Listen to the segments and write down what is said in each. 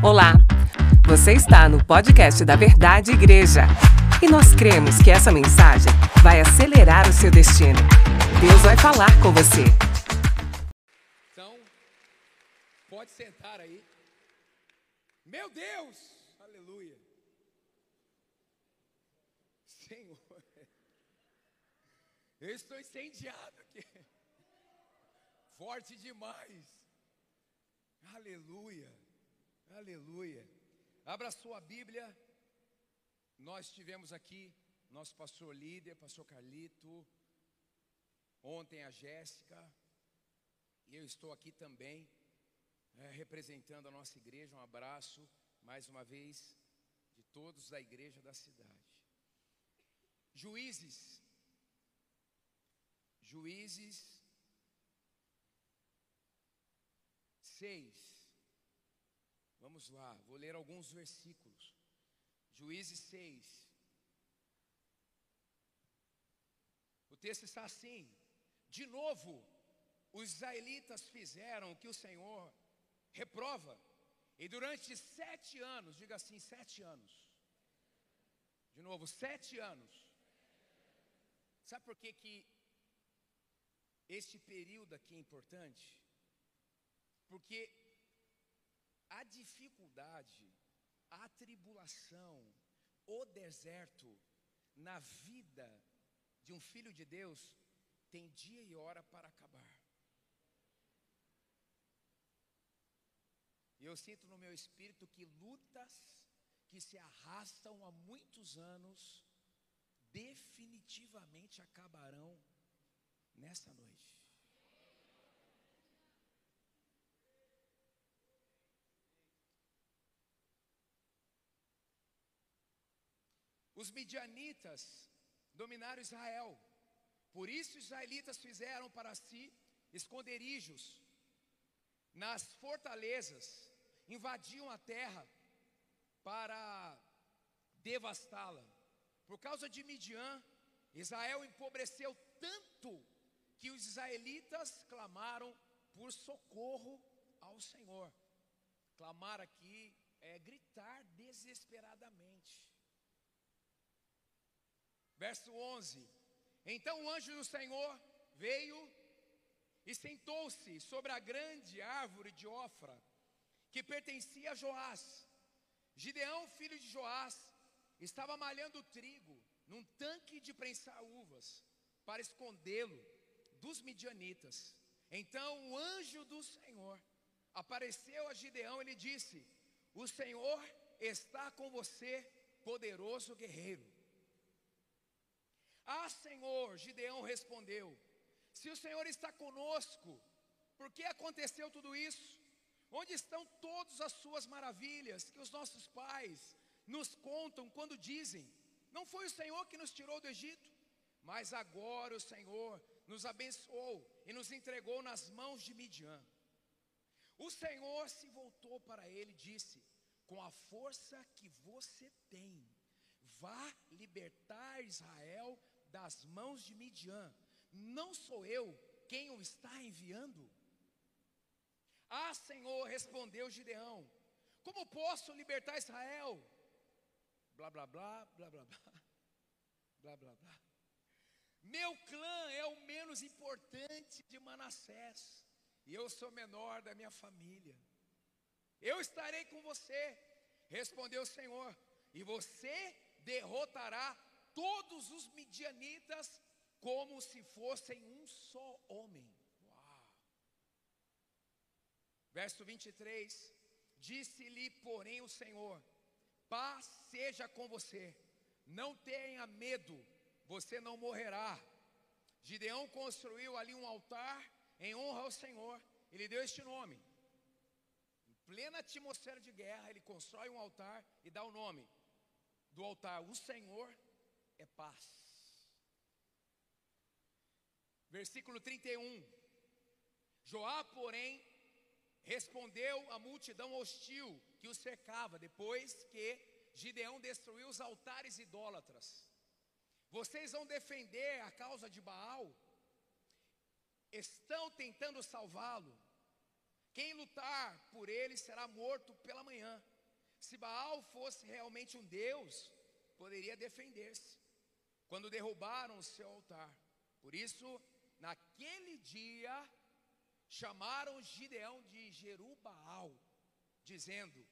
Olá, você está no podcast da Verdade Igreja e nós cremos que essa mensagem vai acelerar o seu destino. Deus vai falar com você. Então, pode sentar aí. Meu Deus! Aleluia! Senhor, eu estou incendiado aqui. Forte demais. Aleluia! Aleluia! Abra sua Bíblia. Nós tivemos aqui nosso pastor líder, pastor Carlito, ontem a Jéssica, e eu estou aqui também, é, representando a nossa igreja. Um abraço, mais uma vez, de todos da igreja da cidade. Juízes, Juízes 6. Vamos lá, vou ler alguns versículos. Juízes 6. O texto está assim: De novo, os israelitas fizeram o que o Senhor reprova, e durante sete anos, diga assim, sete anos. De novo, sete anos. Sabe por que, que este período aqui é importante? Porque a dificuldade, a tribulação, o deserto na vida de um filho de Deus tem dia e hora para acabar. E eu sinto no meu espírito que lutas que se arrastam há muitos anos definitivamente acabarão nessa noite. Os midianitas dominaram Israel. Por isso os israelitas fizeram para si esconderijos nas fortalezas, invadiam a terra para devastá-la. Por causa de Midian, Israel empobreceu tanto que os israelitas clamaram por socorro ao Senhor. Clamar aqui é gritar desesperadamente. Verso 11: Então o anjo do Senhor veio e sentou-se sobre a grande árvore de Ofra, que pertencia a Joás. Gideão, filho de Joás, estava malhando trigo num tanque de prensar uvas, para escondê-lo dos midianitas. Então o anjo do Senhor apareceu a Gideão e lhe disse: O Senhor está com você, poderoso guerreiro. Ah, Senhor, Gideão respondeu: Se o Senhor está conosco, por que aconteceu tudo isso? Onde estão todas as suas maravilhas que os nossos pais nos contam quando dizem: Não foi o Senhor que nos tirou do Egito? Mas agora o Senhor nos abençoou e nos entregou nas mãos de Midian. O Senhor se voltou para ele e disse: Com a força que você tem, vá libertar Israel das mãos de Midian. Não sou eu quem o está enviando? Ah, Senhor, respondeu Gideão: Como posso libertar Israel? Blá, blá, blá, blá, blá, blá, blá, blá, blá. Meu clã é o menos importante de Manassés, e eu sou menor da minha família. Eu estarei com você, respondeu o Senhor, e você derrotará todos os midianitas como se fossem um só homem. Uau! Verso 23: Disse-lhe, porém, o Senhor: Paz seja com você, não tenha medo, você não morrerá. Gideão construiu ali um altar em honra ao Senhor, ele deu este nome. Em plena atmosfera de guerra, ele constrói um altar e dá o nome do altar: O Senhor é paz. Versículo 31. Joá, porém, respondeu à multidão hostil que o cercava, depois que Gideão destruiu os altares idólatras. Vocês vão defender a causa de Baal? Estão tentando salvá-lo? Quem lutar por ele será morto pela manhã. Se Baal fosse realmente um Deus, poderia defender-se quando derrubaram o seu altar. Por isso, naquele dia, chamaram Gideão de Jerubaal, dizendo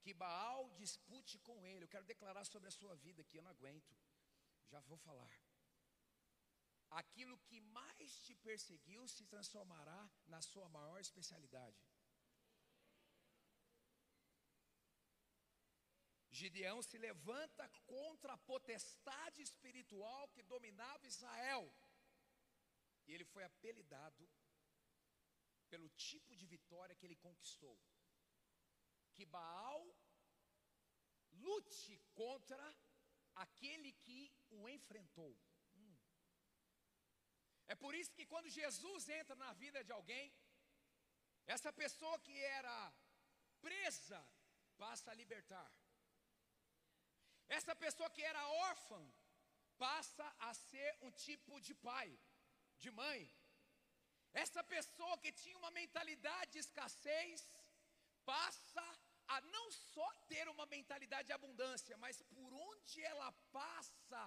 que Baal dispute com ele. Eu quero declarar sobre a sua vida aqui, eu não aguento. Já vou falar. Aquilo que mais te perseguiu se transformará na sua maior especialidade. Gideão se levanta contra a potestade espiritual que dominava Israel. E ele foi apelidado pelo tipo de vitória que ele conquistou. Que Baal lute contra aquele que o enfrentou. Hum. É por isso que quando Jesus entra na vida de alguém, essa pessoa que era presa passa a libertar. Essa pessoa que era órfã passa a ser um tipo de pai, de mãe. Essa pessoa que tinha uma mentalidade de escassez passa a não só ter uma mentalidade de abundância, mas por onde ela passa,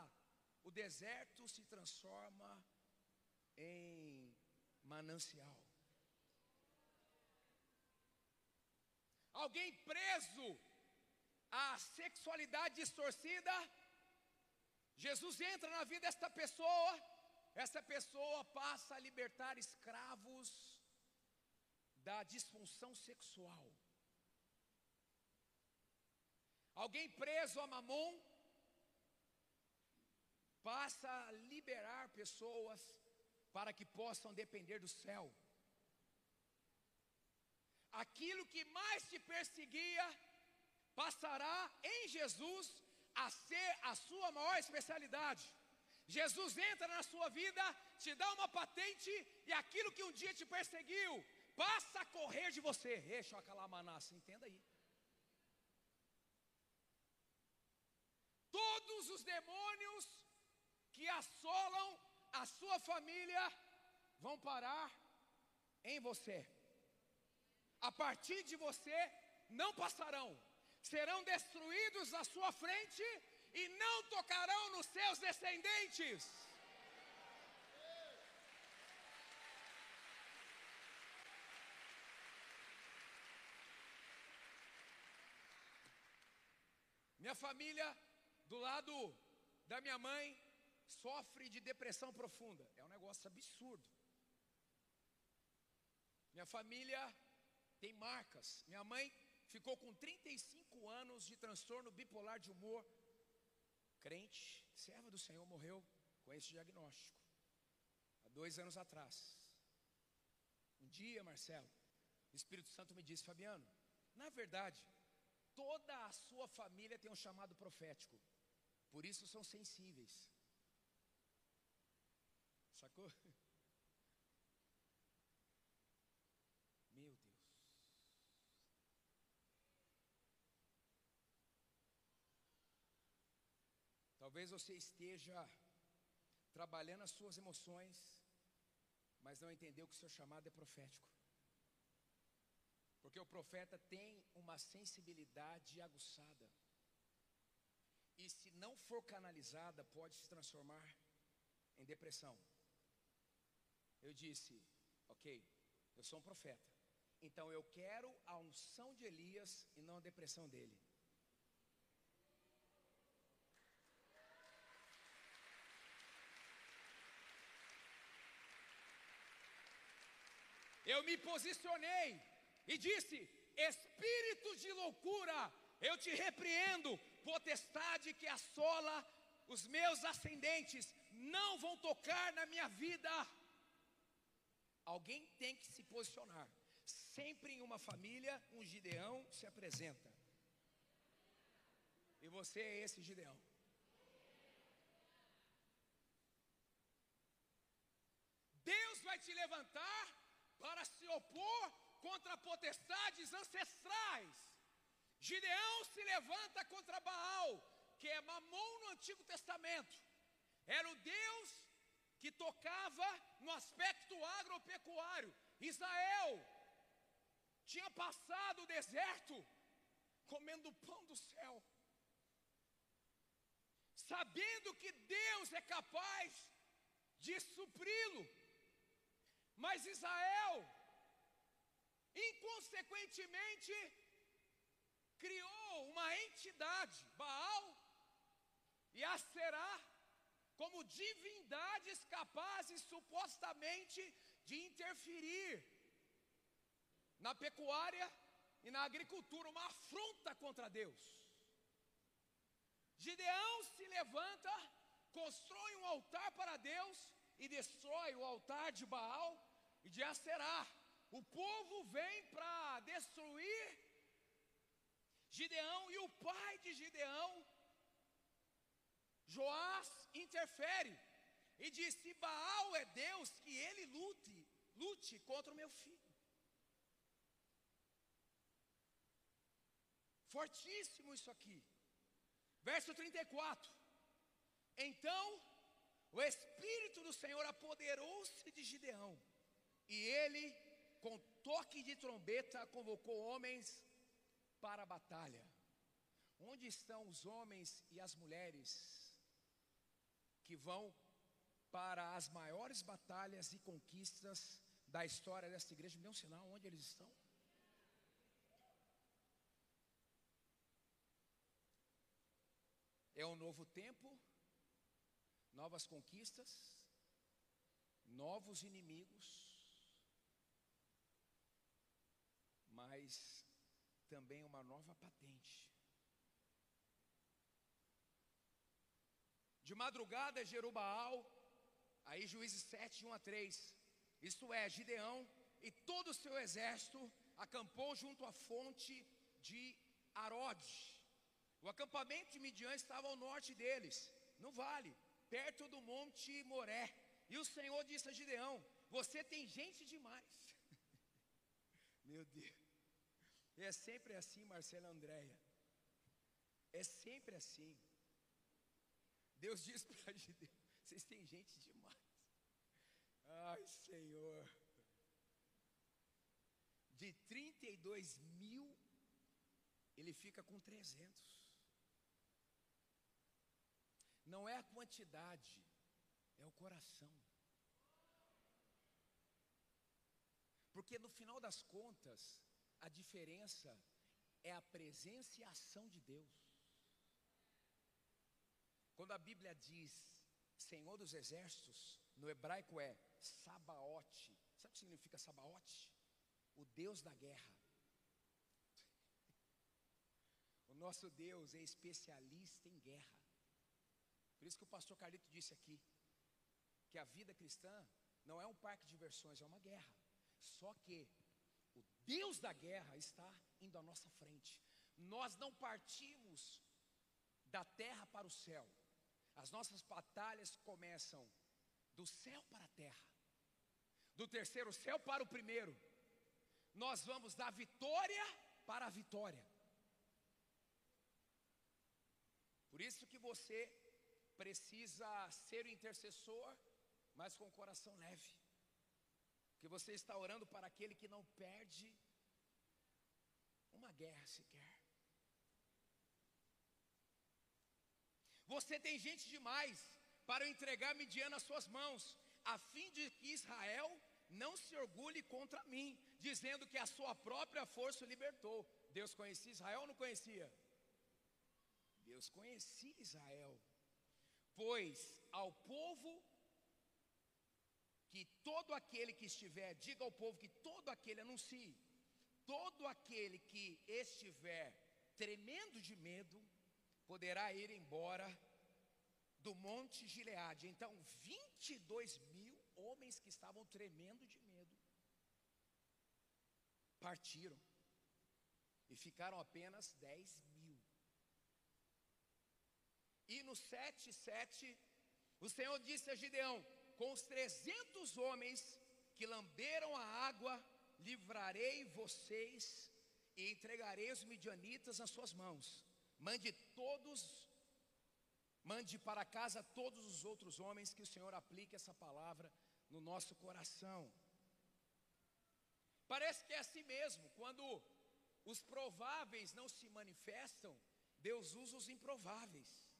o deserto se transforma em manancial. Alguém preso a sexualidade distorcida, Jesus entra na vida desta pessoa, essa pessoa passa a libertar escravos da disfunção sexual. Alguém preso a mamon passa a liberar pessoas para que possam depender do céu. Aquilo que mais te perseguia, passará em Jesus a ser a sua maior especialidade. Jesus entra na sua vida, te dá uma patente e aquilo que um dia te perseguiu passa a correr de você. Manassa, entenda aí. Todos os demônios que assolam a sua família vão parar em você. A partir de você não passarão serão destruídos à sua frente e não tocarão nos seus descendentes. Minha família, do lado da minha mãe, sofre de depressão profunda. É um negócio absurdo. Minha família tem marcas. Minha mãe ficou com 35 anos de transtorno bipolar de humor. Crente, serva do Senhor, morreu com esse diagnóstico. Há dois anos atrás. Um dia, Marcelo, o Espírito Santo me disse, Fabiano, na verdade, toda a sua família tem um chamado profético. Por isso são sensíveis. Sacou? Talvez você esteja trabalhando as suas emoções, mas não entendeu que o seu chamado é profético. Porque o profeta tem uma sensibilidade aguçada. E se não for canalizada, pode se transformar em depressão. Eu disse, ok, eu sou um profeta. Então eu quero a unção de Elias e não a depressão dele. Eu me posicionei e disse: Espírito de loucura, eu te repreendo, potestade que assola os meus ascendentes, não vão tocar na minha vida. Alguém tem que se posicionar. Sempre em uma família, um Gideão se apresenta. E você é esse Gideão. Deus vai te levantar para se opor contra potestades ancestrais. Gideão se levanta contra Baal, que é Mamon no Antigo Testamento. Era o Deus que tocava no aspecto agropecuário. Israel tinha passado o deserto comendo o pão do céu, sabendo que Deus é capaz de supri-lo. Mas Israel, inconsequentemente, criou uma entidade, Baal e Aserá, como divindades capazes supostamente de interferir na pecuária e na agricultura, uma afronta contra Deus. Gideão se levanta, constrói um altar para Deus e destrói o altar de Baal e de Aserá. O povo vem para destruir Gideão e o pai de Gideão, Joás, interfere e diz: Se Baal é Deus, que ele lute, lute contra o meu filho. Fortíssimo isso aqui. Verso 34. Então o Espírito do Senhor apoderou-se de Gideão, e ele, com toque de trombeta, convocou homens para a batalha. Onde estão os homens e as mulheres que vão para as maiores batalhas e conquistas da história desta igreja? Me dê um sinal onde eles estão. É um novo tempo, novas conquistas, novos inimigos, mas também uma nova patente. De madrugada, Jerubaal, aí Juízes 7, 1 a 3. Isto é, Gideão e todo o seu exército acampou junto à fonte de Arode. O acampamento de Midian estava ao norte deles, no vale, perto do monte Moré. E o Senhor disse a Gideão: Você tem gente demais. Meu Deus. É sempre assim, Marcela Andréia. É sempre assim. Deus diz para Gideão: Vocês têm gente demais. Ai, Senhor. De 32 mil, ele fica com 300. Não é a quantidade, é o coração. Porque no final das contas, a diferença é a presença e a ação de Deus. Quando a Bíblia diz Senhor dos Exércitos, no hebraico é Sabaote. Sabe o que significa Sabaote? O Deus da guerra. O nosso Deus é especialista em guerra. Por isso que o pastor Carlito disse aqui que a vida cristã não é um parque de diversões, é uma guerra. Só que Deus da guerra está indo à nossa frente. Nós não partimos da terra para o céu. As nossas batalhas começam do céu para a terra, do terceiro céu para o primeiro. Nós vamos da vitória para a vitória. Por isso que você precisa ser o intercessor, mas com o coração leve. Que você está orando para aquele que não perde uma guerra sequer. Você tem gente demais para entregar Midian nas suas mãos, a fim de que Israel não se orgulhe contra mim, dizendo que a sua própria força o libertou. Deus conhecia Israel ou não conhecia? Deus conhecia Israel. Pois ao povo que todo aquele que estiver, diga ao povo que todo aquele anuncie, todo aquele que estiver tremendo de medo, poderá ir embora do monte Gileade. Então, 22 mil homens que estavam tremendo de medo partiram e ficaram apenas 10 mil. E no 7, 7, o Senhor disse a Gideão: Com os 300 homens que lamberam a água, livrarei vocês e entregarei os midianitas nas suas mãos. Mande todos, mande para casa todos os outros homens, que o Senhor aplique essa palavra no nosso coração. Parece que é assim mesmo, quando os prováveis não se manifestam, Deus usa os improváveis.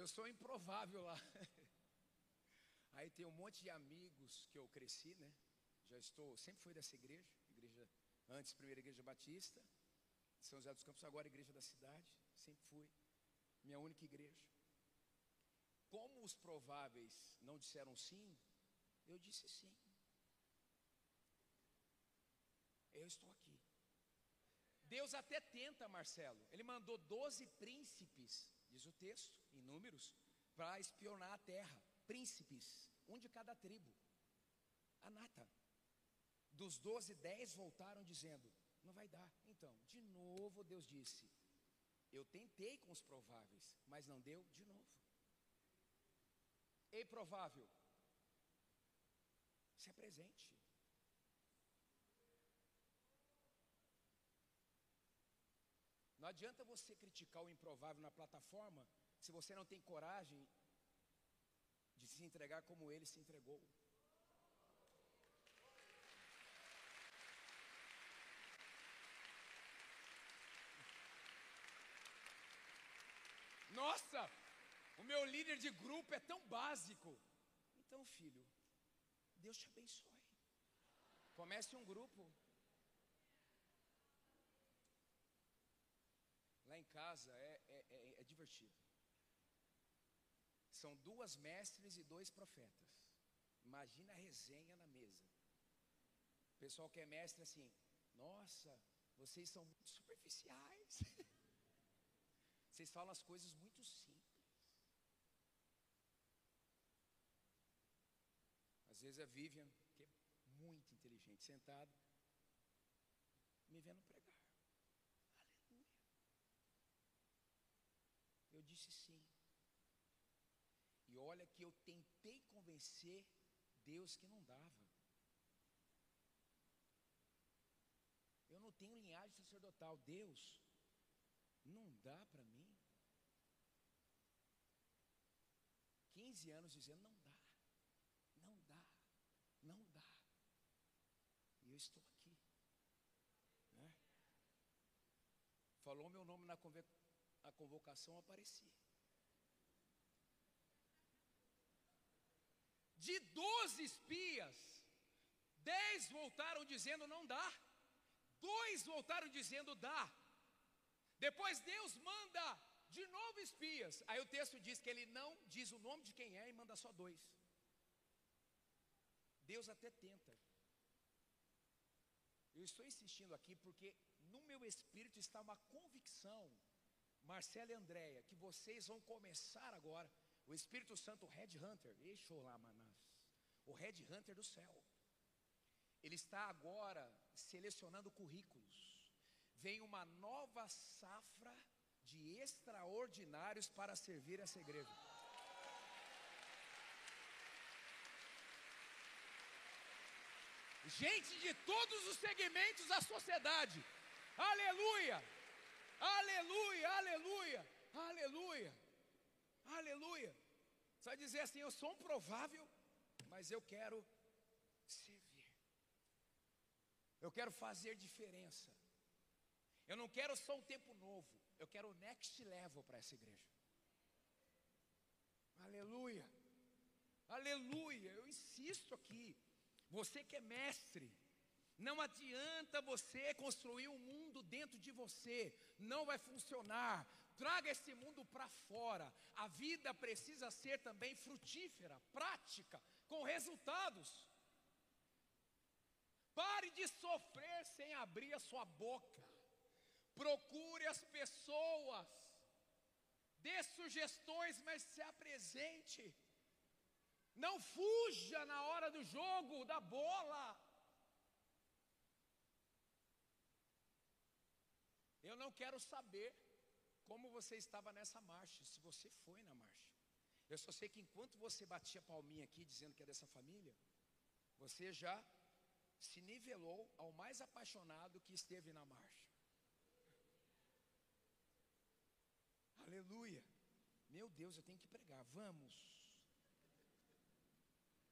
Eu sou improvável lá. Aí tem um monte de amigos que eu cresci, né? Já estou, sempre fui dessa igreja, igreja antes primeira igreja batista, São José dos Campos, agora igreja da cidade, sempre fui minha única igreja. Como os prováveis não disseram sim, eu disse sim. Eu estou aqui. Deus até tenta, Marcelo. Ele mandou doze príncipes, diz o texto, em números, para espionar a terra. Príncipes, um de cada tribo. Anata. Dos doze, dez voltaram dizendo: Não vai dar. Então, de novo Deus disse: eu tentei com os prováveis, mas não deu de novo. Ei, provável, se apresente. Não adianta você criticar o improvável na plataforma se você não tem coragem de se entregar como ele se entregou. Nossa, o meu líder de grupo é tão básico. Então, filho, Deus te abençoe. Comece um grupo. Lá em casa é, é, é, é divertido. São duas mestres e dois profetas. Imagina a resenha na mesa. O pessoal que é mestre assim, nossa, vocês são muito superficiais. Vocês falam as coisas muito simples. Às vezes a Vivian, que é muito inteligente, sentada, me vendo pregar. Aleluia. Eu disse sim. E olha que eu tentei convencer Deus que não dava. Eu não tenho linhagem sacerdotal. Deus, não dá para mim. 15 anos dizendo: não dá, não dá, não dá. E eu estou aqui. Né? Falou meu nome na convocação, apareci. De 12 espias, 10 voltaram dizendo não dá, dois voltaram dizendo dá, depois Deus manda de novo espias. Aí o texto diz que ele não diz o nome de quem é e manda só dois. Deus até tenta. Eu estou insistindo aqui porque no meu espírito está uma convicção, Marcela e Andréia, que vocês vão começar agora. O Espírito Santo, o Red Hunter, deixou lá, manás. O Red Hunter do céu. Ele está agora selecionando currículos vem uma nova safra de extraordinários para servir essa igreja. Gente de todos os segmentos da sociedade. Aleluia! Aleluia! Aleluia! Aleluia! Aleluia! Você vai dizer assim: eu sou um provável, mas eu quero servir. Eu quero fazer diferença. Eu não quero só um tempo novo, eu quero o next level para essa igreja. Aleluia, aleluia, eu insisto aqui. Você que é mestre, não adianta você construir um mundo dentro de você, não vai funcionar. Traga esse mundo para fora. A vida precisa ser também frutífera, prática, com resultados. Pare de sofrer sem abrir a sua boca. Procure as pessoas. Dê sugestões, mas se apresente. Não fuja na hora do jogo, da bola. Eu não quero saber como você estava nessa marcha, se você foi na marcha. Eu só sei que enquanto você batia palminha aqui dizendo que é dessa família, você já se nivelou ao mais apaixonado que esteve na marcha. Aleluia. Meu Deus, eu tenho que pregar. Vamos.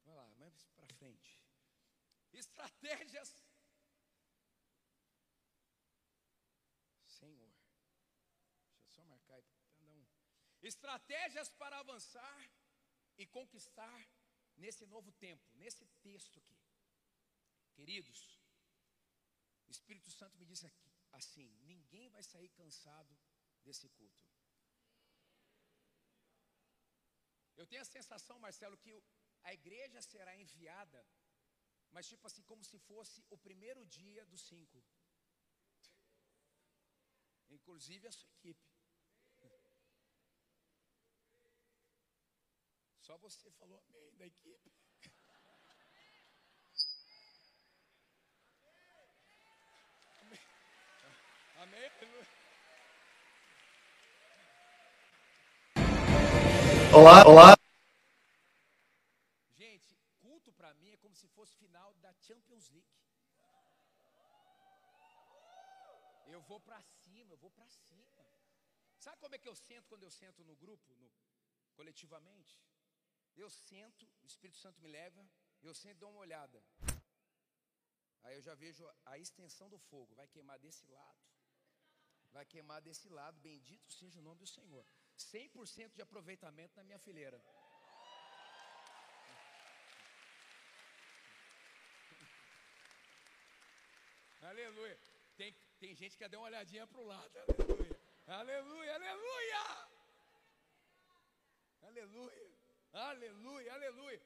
Vai lá, mais para frente. Estratégias. Senhor. Deixa eu só marcar aí cada um. Estratégias para avançar e conquistar nesse novo tempo, nesse texto aqui. Queridos, o Espírito Santo me disse aqui, assim: ninguém vai sair cansado desse culto. Eu tenho a sensação, Marcelo, que a igreja será enviada, mas tipo assim, como se fosse o primeiro dia dos cinco. Inclusive a sua equipe. Só você falou amém da equipe. Amém. amém. Olá, olá. Gente, culto para mim é como se fosse final da Champions League. Eu vou para cima, eu vou para cima. Sabe como é que eu sento quando eu sento no grupo, no, coletivamente? Eu sento, o Espírito Santo me leva, eu sento e dou uma olhada. Aí eu já vejo a extensão do fogo, vai queimar desse lado, vai queimar desse lado, bendito seja o nome do Senhor. 100% de aproveitamento na minha fileira. Aleluia. Tem, tem gente que dar uma olhadinha para o lado. Aleluia. Aleluia, aleluia. Aleluia. Aleluia, aleluia.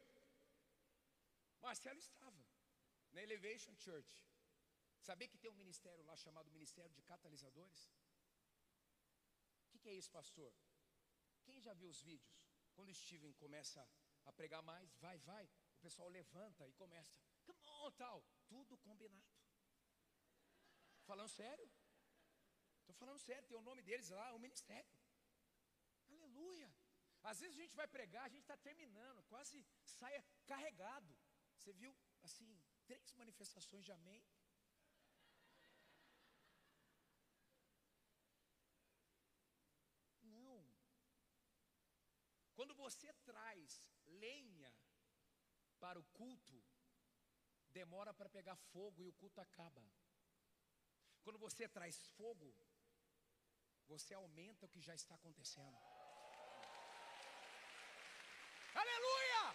Marcelo estava na Elevation Church. Sabia que tem um ministério lá chamado Ministério de Catalisadores? O que, que é isso, pastor? Quem já viu os vídeos? Quando Steven começa a pregar mais, vai, vai, o pessoal levanta e começa, come on, tal, tudo combinado. Falando sério? Estou falando sério, tem o nome deles lá, o ministério. Aleluia. Às vezes a gente vai pregar, a gente está terminando, quase saia carregado. Você viu, assim, três manifestações de amém. Quando você traz lenha para o culto, demora para pegar fogo e o culto acaba. Quando você traz fogo, você aumenta o que já está acontecendo. Aleluia!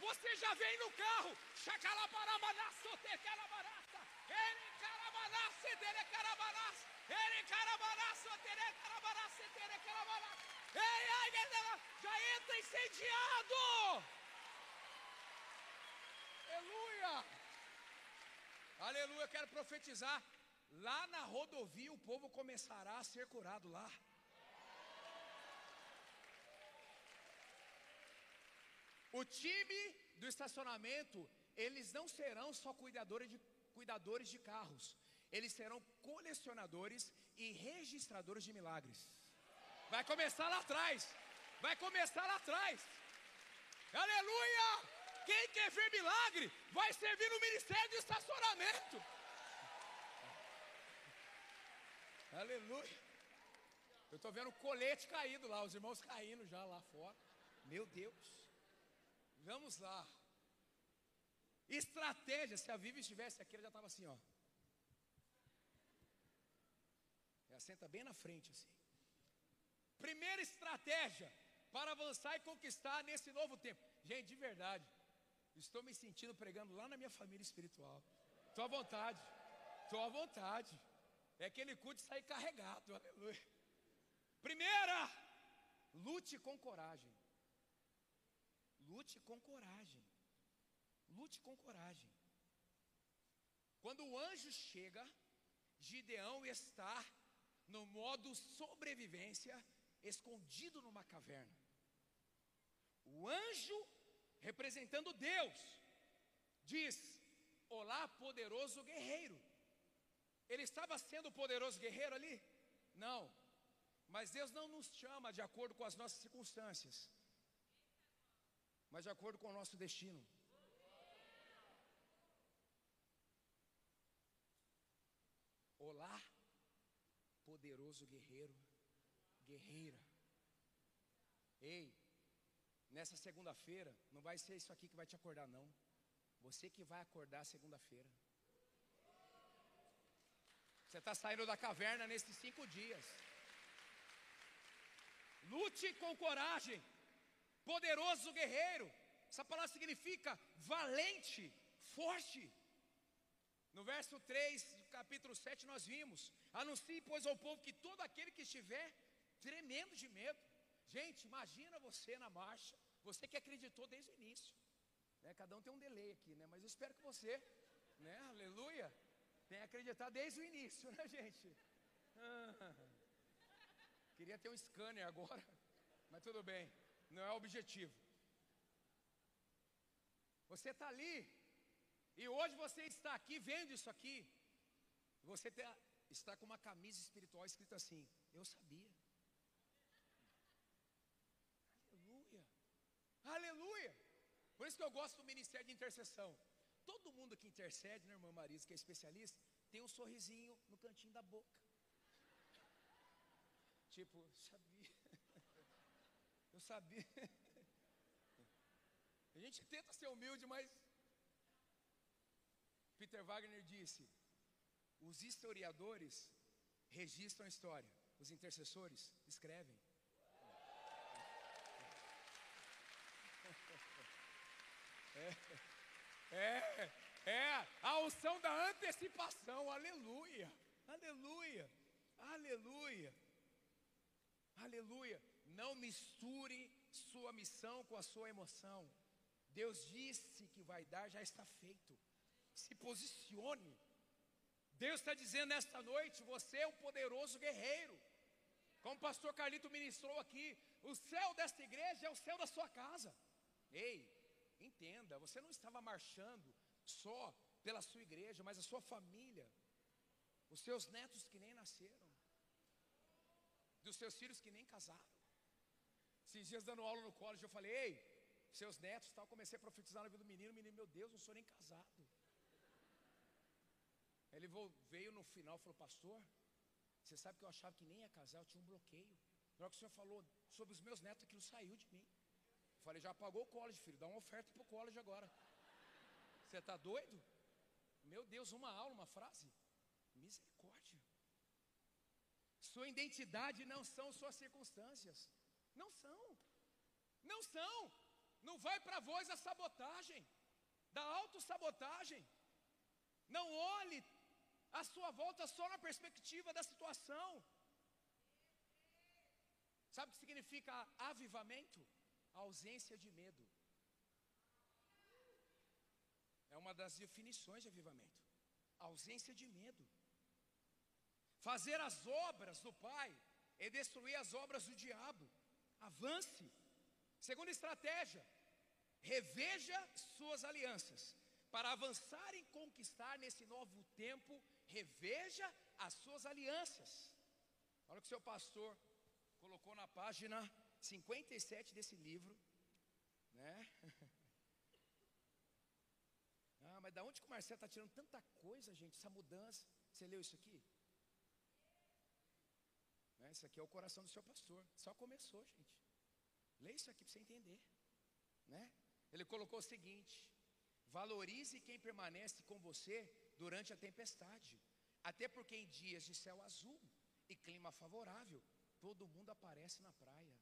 Você já vem no carro, chacalabarabanaço, tequalabarata, ele carabanaço, ele carabanaço, ele carabanaço, tere carabanaço, tere carabanaço. Ei, ai, já entra incendiado. Aleluia. Aleluia, eu quero profetizar. Lá na rodovia o povo começará a ser curado lá. O time do estacionamento, eles não serão só cuidadores de, cuidadores de carros, eles serão colecionadores e registradores de milagres. Vai começar lá atrás. Vai começar lá atrás. Aleluia! Quem quer ver milagre, vai servir no ministério de estacionamento. Aleluia. Eu estou vendo colete caído lá, os irmãos caindo já lá fora. Meu Deus. Vamos lá. Estratégia. Se a Viva estivesse aqui, ela já estava assim, ó. Ela senta bem na frente, assim. Primeira estratégia para avançar e conquistar nesse novo tempo. Gente, de verdade, estou me sentindo pregando lá na minha família espiritual. Estou à vontade, estou à vontade. É aquele culto de sair carregado, aleluia. Primeira, lute com coragem. Lute com coragem. Lute com coragem. Quando o anjo chega, Gideão está no modo sobrevivência escondido numa caverna. O anjo, representando Deus, diz: Olá, poderoso guerreiro. Ele estava sendo poderoso guerreiro ali? Não. Mas Deus não nos chama de acordo com as nossas circunstâncias, mas de acordo com o nosso destino. Olá, poderoso guerreiro guerreira. Ei, nessa segunda-feira, não vai ser isso aqui que vai te acordar, não. Você que vai acordar segunda-feira. Você está saindo da caverna nesses cinco dias. Lute com coragem, poderoso guerreiro. Essa palavra significa valente, forte. No verso 3 do capítulo 7 nós vimos: Anuncie, pois, ao povo que todo aquele que estiver tremendo de medo. Gente, imagina você na marcha, você que acreditou desde o início. Né? Cada um tem um delay aqui, né? Mas eu espero que você, né? Aleluia, tenha acreditado desde o início, né, gente? Ah, queria ter um scanner agora, mas tudo bem, não é objetivo. Você está ali, e hoje você está aqui vendo isso aqui. Você está com uma camisa espiritual escrita assim: Eu sabia. Aleluia. Aleluia. Por isso que eu gosto do ministério de intercessão. Todo mundo que intercede, né, irmã Marisa, que é especialista, tem um sorrisinho no cantinho da boca. Tipo, sabia. Eu sabia. A gente tenta ser humilde, mas Peter Wagner disse: os historiadores registram a história, os intercessores escrevem. É, é, é a unção da antecipação, aleluia, aleluia, aleluia, aleluia. Não misture sua missão com a sua emoção. Deus disse que vai dar, já está feito. Se posicione. Deus está dizendo nesta noite: você é um poderoso guerreiro. Como o pastor Carlito ministrou aqui, o céu desta igreja é o céu da sua casa. Ei, entenda, você não estava marchando só pela sua igreja, mas a sua família, os seus netos que nem nasceram, dos seus filhos que nem casaram. Esses dias dando aula no college, eu falei, ei, seus netos, tal, comecei a profetizar na vida do menino, o menino, meu Deus, não sou nem casado. Ele veio no final e falou, pastor, você sabe que eu achava que nem ia casar, eu tinha um bloqueio. Na hora que o senhor falou sobre os meus netos, aquilo saiu de mim. Eu falei, já pagou o college, filho, dá uma oferta para o college agora. Você está doido? Meu Deus, uma aula, uma frase. Misericórdia. Sua identidade não são suas circunstâncias. Não são. Não são. Não vai para voz a sabotagem, da autossabotagem. Não olhe a sua volta só na perspectiva da situação. Sabe o que significa avivamento? Ausência de medo. É uma das definições de avivamento. Ausência de medo. Fazer as obras do Pai é destruir as obras do diabo. Avance. Segunda estratégia: reveja suas alianças. Para avançar em conquistar nesse novo tempo, reveja as suas alianças. Olha o que o seu pastor colocou na página 57 desse livro, né? Ah, mas da onde que o Marcelo está tirando tanta coisa, gente? Essa mudança. Você leu isso aqui? Né? Isso aqui é o coração do seu pastor. Só começou, gente. Lê isso aqui para você entender. Né? Ele colocou o seguinte: valorize quem permanece com você durante a tempestade, até porque em dias de céu azul e clima favorável, todo mundo aparece na praia.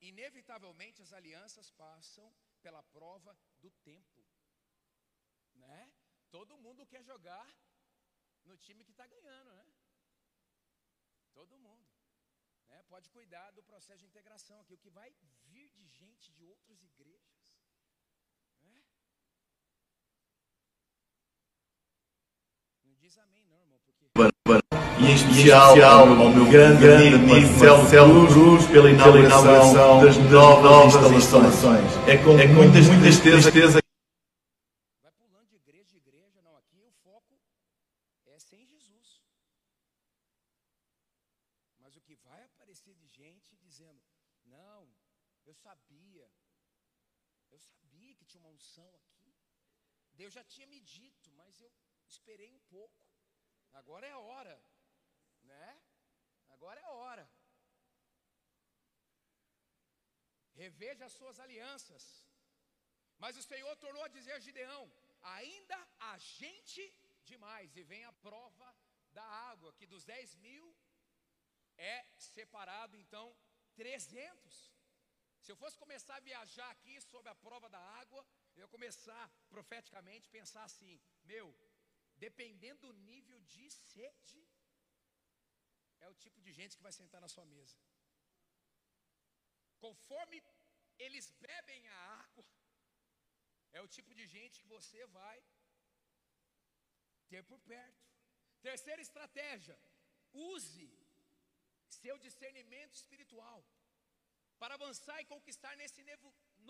Inevitavelmente as alianças passam pela prova do tempo, né? Todo mundo quer jogar no time que está ganhando, né? Todo mundo. Né? Pode cuidar do processo de integração aqui. O que vai vir de gente de outras igrejas. Né? Não diz amém, não, irmão, porque. E em especial ao meu grande, grande amigo Marcelo Cruz pela inauguração das novas instalações. É com, é com muita, muita tristeza Vai pulando de igreja em igreja. Não, aqui o foco é sem Jesus. Mas o que vai aparecer de gente dizendo: Não, eu sabia. Eu sabia que tinha uma unção aqui. Deus já tinha me dito, mas eu esperei um pouco. Agora é a hora, né? Agora é a hora. reveja as suas alianças. Mas o Senhor tornou a dizer a Gideão: ainda há gente demais, e vem a prova da água, que dos 10 mil é separado então 300. Se eu fosse começar a viajar aqui sobre a prova da água, eu começar profeticamente pensar assim: meu, dependendo do nível de sede, é o tipo de gente que vai sentar na sua mesa. Conforme eles bebem a água, é o tipo de gente que você vai ter por perto. Terceira estratégia: use seu discernimento espiritual. Para avançar e conquistar nesse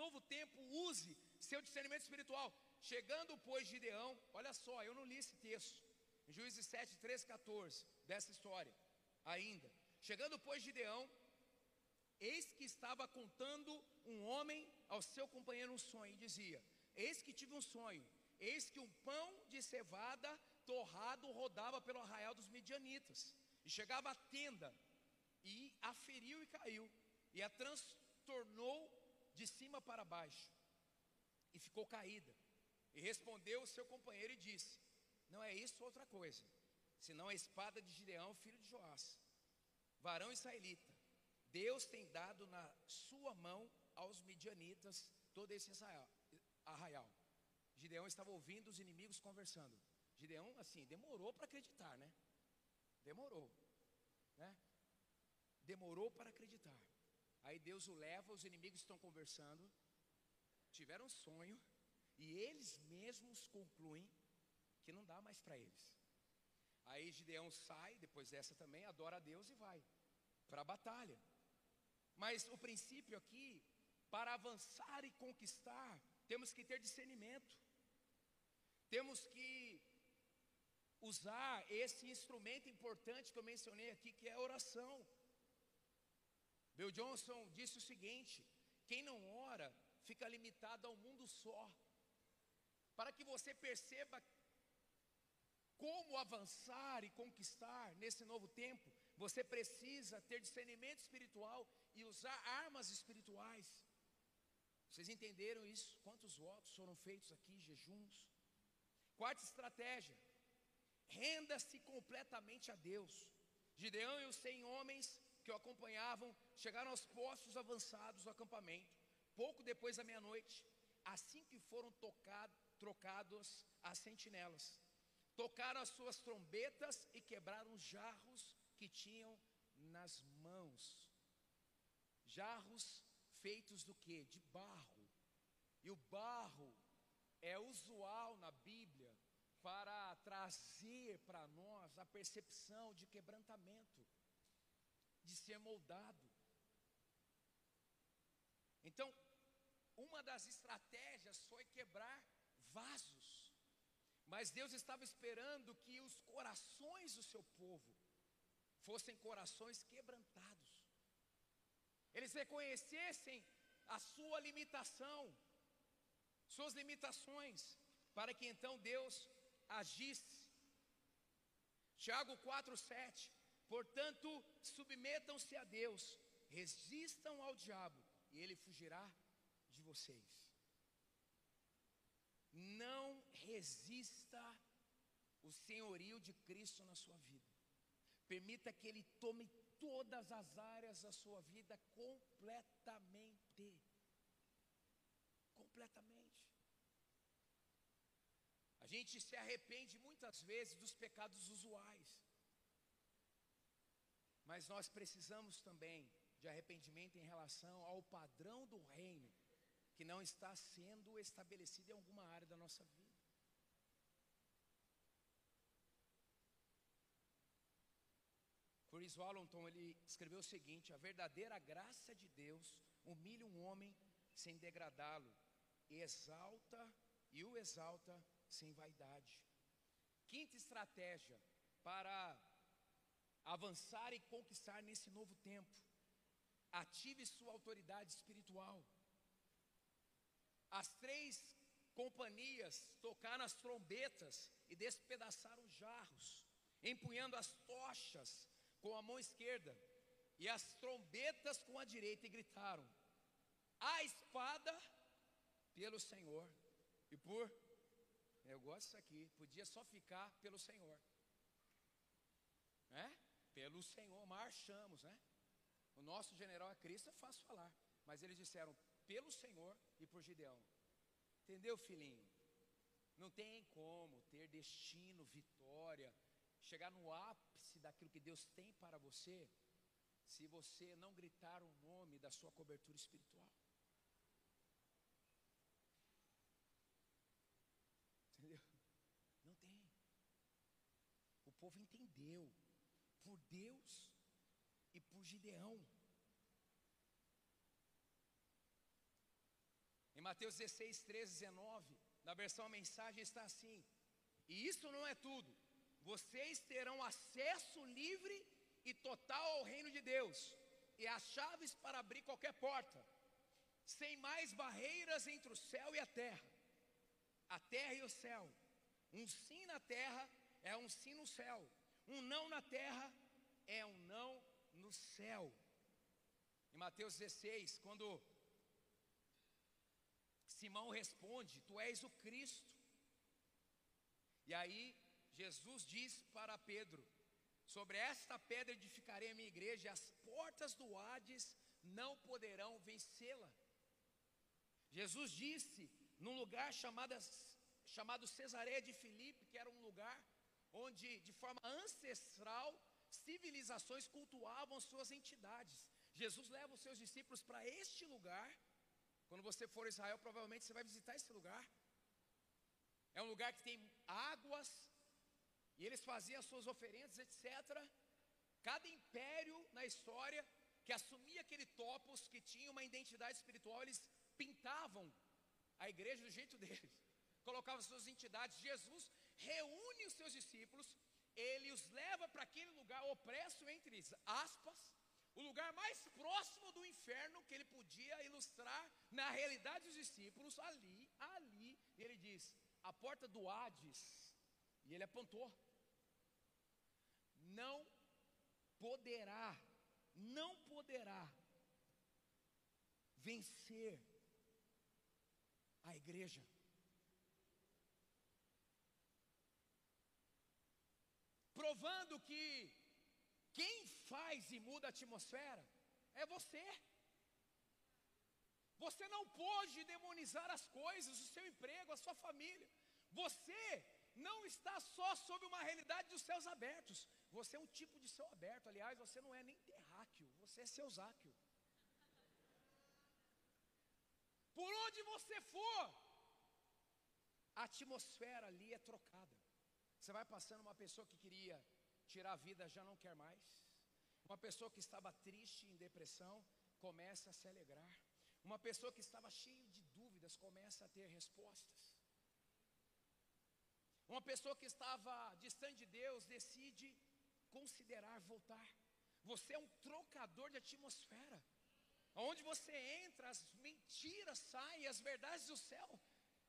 novo tempo, use seu discernimento espiritual. Chegando, pois, Gideão, olha só, eu não li esse texto, Juízes 7, 13, 14, dessa história, ainda. Chegando, pois, Gideão, eis que estava contando um homem ao seu companheiro um sonho, e dizia: Eis que tive um sonho, eis que um pão de cevada torrado rodava pelo arraial dos midianitas, e chegava à tenda, e a feriu e caiu, e a transtornou de cima para baixo, e ficou caída. E respondeu o seu companheiro e disse: Não é isso outra coisa, senão a espada de Gideão, filho de Joás, varão israelita. Deus tem dado na sua mão aos midianitas todo esse arraial. Gideão estava ouvindo os inimigos conversando. Gideão, assim, demorou para acreditar, né? Demorou, né? Demorou para acreditar. Aí Deus o leva, os inimigos estão conversando, tiveram um sonho, e eles mesmos concluem que não dá mais para eles. Aí Gideão sai, depois dessa também, adora a Deus e vai para a batalha. Mas o princípio aqui, para avançar e conquistar, temos que ter discernimento. Temos que usar esse instrumento importante que eu mencionei aqui, que é a oração. Bill Johnson disse o seguinte: quem não ora fica limitado ao mundo só. Para que você perceba como avançar e conquistar nesse novo tempo, você precisa ter discernimento espiritual e usar armas espirituais. Vocês entenderam isso? Quantos votos foram feitos aqui, jejuns? Quarta estratégia: renda-se completamente a Deus. Gideão e os cem homens que o acompanhavam chegaram aos postos avançados do acampamento, pouco depois da meia-noite, assim que foram tocado, trocados as sentinelas. Tocaram as suas trombetas e quebraram os jarros que tinham nas mãos. Jarros feitos do que? De barro. E o barro é usual na Bíblia para trazer para nós a percepção de quebrantamento, de ser moldado. Então, uma das estratégias foi quebrar vasos. Mas Deus estava esperando que os corações do seu povo fossem corações quebrantados. Eles reconhecessem a sua limitação, suas limitações, para que então Deus agisse. Tiago 4:7 Portanto, submetam-se a Deus, resistam ao diabo, e ele fugirá de vocês. Não resista o senhorio de Cristo na sua vida. Permita que ele tome todas as áreas da sua vida completamente. Completamente. A gente se arrepende muitas vezes dos pecados usuais. Mas nós precisamos também de arrependimento em relação ao padrão do reino, que não está sendo estabelecido em alguma área da nossa vida. Chris Wallington ele escreveu o seguinte: a verdadeira graça de Deus humilha um homem sem degradá-lo, exalta e o exalta sem vaidade. Quinta estratégia para avançar e conquistar nesse novo tempo. Ative sua autoridade espiritual. As três companhias tocaram as trombetas e despedaçaram jarros, empunhando as tochas com a mão esquerda e as trombetas com a direita e gritaram: pelo Senhor e por. Eu gosto disso aqui, podia só ficar pelo Senhor. É? Pelo Senhor, marchamos, né? O nosso general é Cristo, é fácil falar. Mas eles disseram pelo Senhor e por Gideão. Entendeu, filhinho? Não tem como ter destino, vitória, chegar no ápice daquilo que Deus tem para você, se você não gritar o nome da sua cobertura espiritual. Entendeu? Não tem. O povo entendeu por Deus e por Gideão. Em Mateus 16, 13, 19, na versão mensagem está assim: E isso não é tudo, vocês terão acesso livre e total ao reino de Deus, e as chaves para abrir qualquer porta, sem mais barreiras entre o céu e a terra, a terra e o céu. Um sim na terra é um sim no céu, um não na terra é um não no céu. Em Mateus 16, quando Simão responde: Tu és o Cristo. E aí Jesus diz para Pedro: Sobre esta pedra edificarei a minha igreja, e as portas do Hades não poderão vencê-la. Jesus disse num lugar chamado, chamado Cesareia de Filipe, que era um lugar onde, de forma ancestral, civilizações cultuavam suas entidades. Jesus leva os seus discípulos para este lugar. Quando você for a Israel, provavelmente você vai visitar esse lugar. É um lugar que tem águas, e eles faziam as suas oferendas, etc. Cada império na história que assumia aquele topos, que tinha uma identidade espiritual, eles pintavam a igreja do jeito deles, colocavam suas entidades. Jesus reúne os seus discípulos, ele os leva para aquele lugar opresso, entre aspas, o lugar mais próximo do inferno que ele podia ilustrar na realidade dos discípulos, ali, ali, ele diz: a porta do Hades, e ele apontou, não poderá, não poderá vencer a igreja. Provando que quem faz e muda a atmosfera é você. Você não pode demonizar as coisas, o seu emprego, a sua família. Você não está só sob uma realidade dos céus abertos. Você é um tipo de céu aberto. Aliás, você não é nem terráqueo, você é seusáqueo. Por onde você for, a atmosfera ali é trocada. Você vai passando uma pessoa que queria tirar a vida já não quer mais. Uma pessoa que estava triste, em depressão, começa a se alegrar. Uma pessoa que estava cheia de dúvidas começa a ter respostas. Uma pessoa que estava distante de Deus decide considerar voltar. Você é um trocador de atmosfera. Onde você entra, as mentiras saem, as verdades do céu,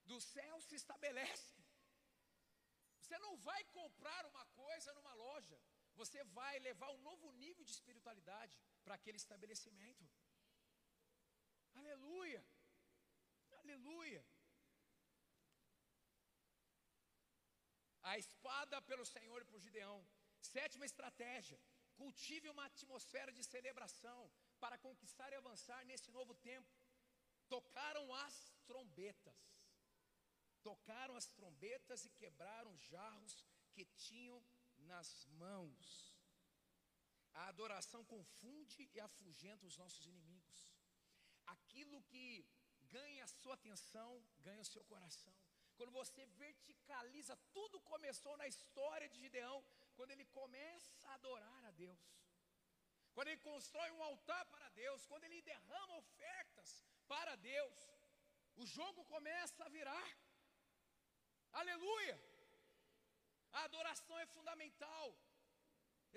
do céu se estabelecem. Você não vai comprar uma coisa numa loja, você vai levar um novo nível de espiritualidade para aquele estabelecimento. Aleluia, aleluia. A espada pelo Senhor e por Gideão. Sétima estratégia: cultive uma atmosfera de celebração para conquistar e avançar nesse novo tempo. Tocaram as trombetas. Tocaram as trombetas e quebraram jarros que tinham nas mãos. A adoração confunde e afugenta os nossos inimigos. Aquilo que ganha a sua atenção, ganha o seu coração. Quando você verticaliza, tudo começou na história de Gideão, quando ele começa a adorar a Deus. Quando ele constrói um altar para Deus, quando ele derrama ofertas para Deus, o jogo começa a virar. Aleluia! A adoração é fundamental.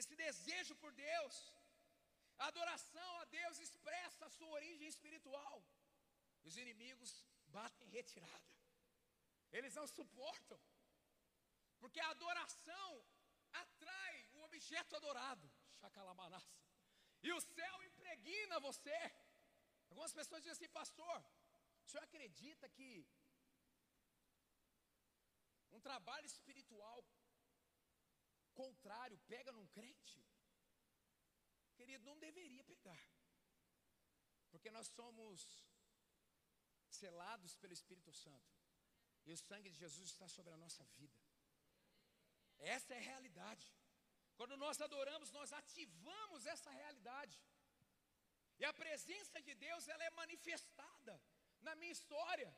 Esse desejo por Deus. A adoração a Deus expressa a sua origem espiritual. Os inimigos batem retirada. Eles não suportam. Porque a adoração atrai o objeto adorado. Chacalamanassa. E o céu impregna você. Algumas pessoas dizem assim, pastor, O senhor acredita que um trabalho espiritual contrário pega num crente? Querido, não deveria pegar, porque nós somos selados pelo Espírito Santo, e o sangue de Jesus está sobre a nossa vida. Essa é a realidade. Quando nós adoramos, nós ativamos essa realidade. E a presença de Deus, ela é manifestada na minha história.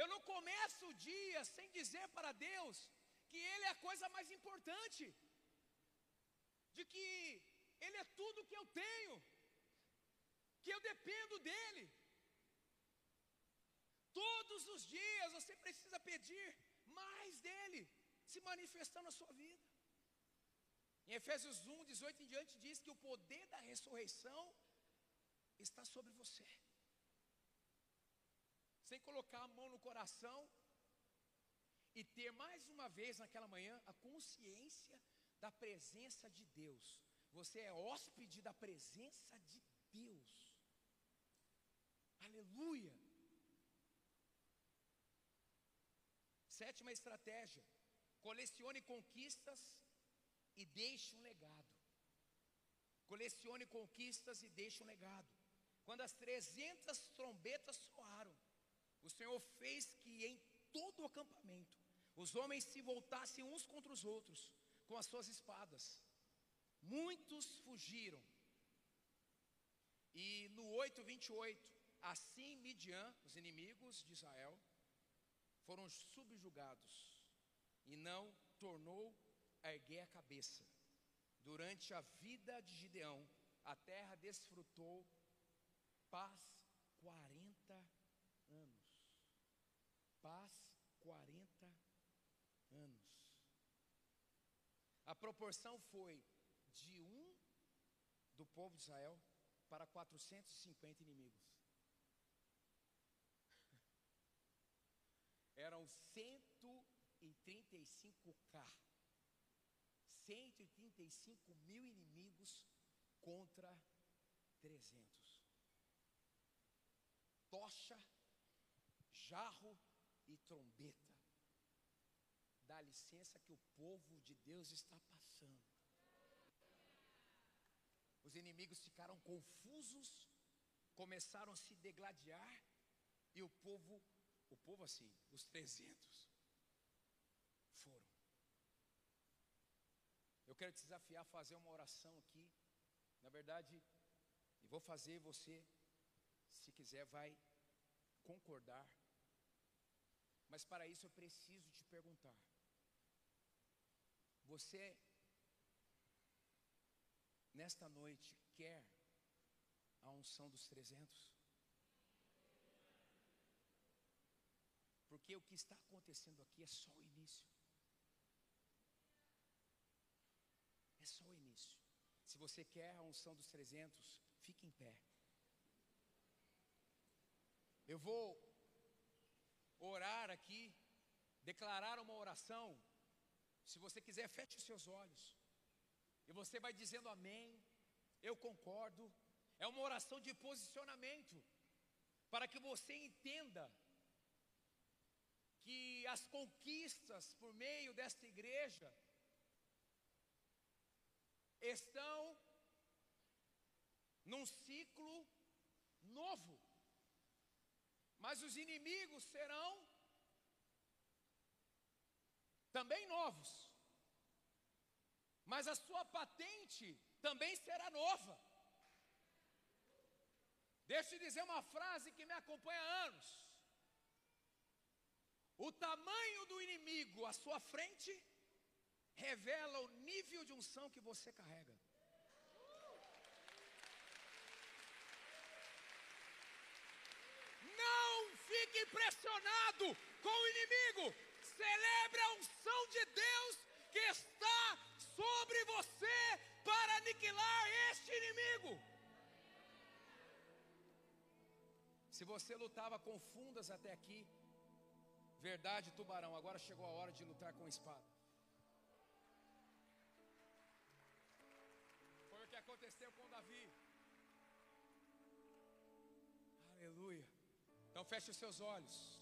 Eu não começo o dia sem dizer para Deus que Ele é a coisa mais importante, de que Ele é tudo que eu tenho, que eu dependo dEle. Todos os dias você precisa pedir mais dEle se manifestar na sua vida. Em Efésios 1, 18 em diante, diz que o poder da ressurreição está sobre você. Sem colocar a mão no coração e ter mais uma vez naquela manhã a consciência da presença de Deus. Você é hóspede da presença de Deus. Aleluia. Sétima estratégia: colecione conquistas e deixe um legado. Colecione conquistas e deixe um legado. Quando as 300 trombetas soaram, o Senhor fez que em todo o acampamento os homens se voltassem uns contra os outros com as suas espadas. Muitos fugiram. E no 8, 28, assim Midian, os inimigos de Israel, foram subjugados e não tornou a erguer a cabeça. Durante a vida de Gideão, a terra desfrutou paz 40 anos. Paz 40 anos. A proporção foi de um do povo de Israel para 450 inimigos. Eram 135K. 135 mil inimigos contra 300. Tocha, jarro e trombeta. Dá licença que o povo de Deus está passando. Os inimigos ficaram confusos, começaram a se degladiar, e o povo, o povo assim, os 300, foram. Eu quero te desafiar a fazer uma oração aqui. Na verdade, e vou fazer você, se quiser, vai concordar. Mas para isso eu preciso te perguntar: Você, nesta noite, quer a unção dos 300? Porque o que está acontecendo aqui é só o início. só o início. Se você quer a unção dos 300, fique em pé. Eu vou orar aqui, declarar uma oração. Se você quiser, feche os seus olhos. E você vai dizendo amém. Eu concordo. É uma oração de posicionamento. Para que você entenda que as conquistas por meio desta igreja estão num ciclo novo. Mas os inimigos serão também novos. Mas a sua patente também será nova. Deixa eu dizer uma frase que me acompanha há anos. O tamanho do inimigo à sua frente revela o nível de unção que você carrega. Não fique impressionado com o inimigo. Celebre a unção de Deus que está sobre você para aniquilar este inimigo. Se você lutava com fundas até aqui, verdade, tubarão, agora chegou a hora de lutar com espada. aconteceu com Davi. Aleluia. Então feche os seus olhos.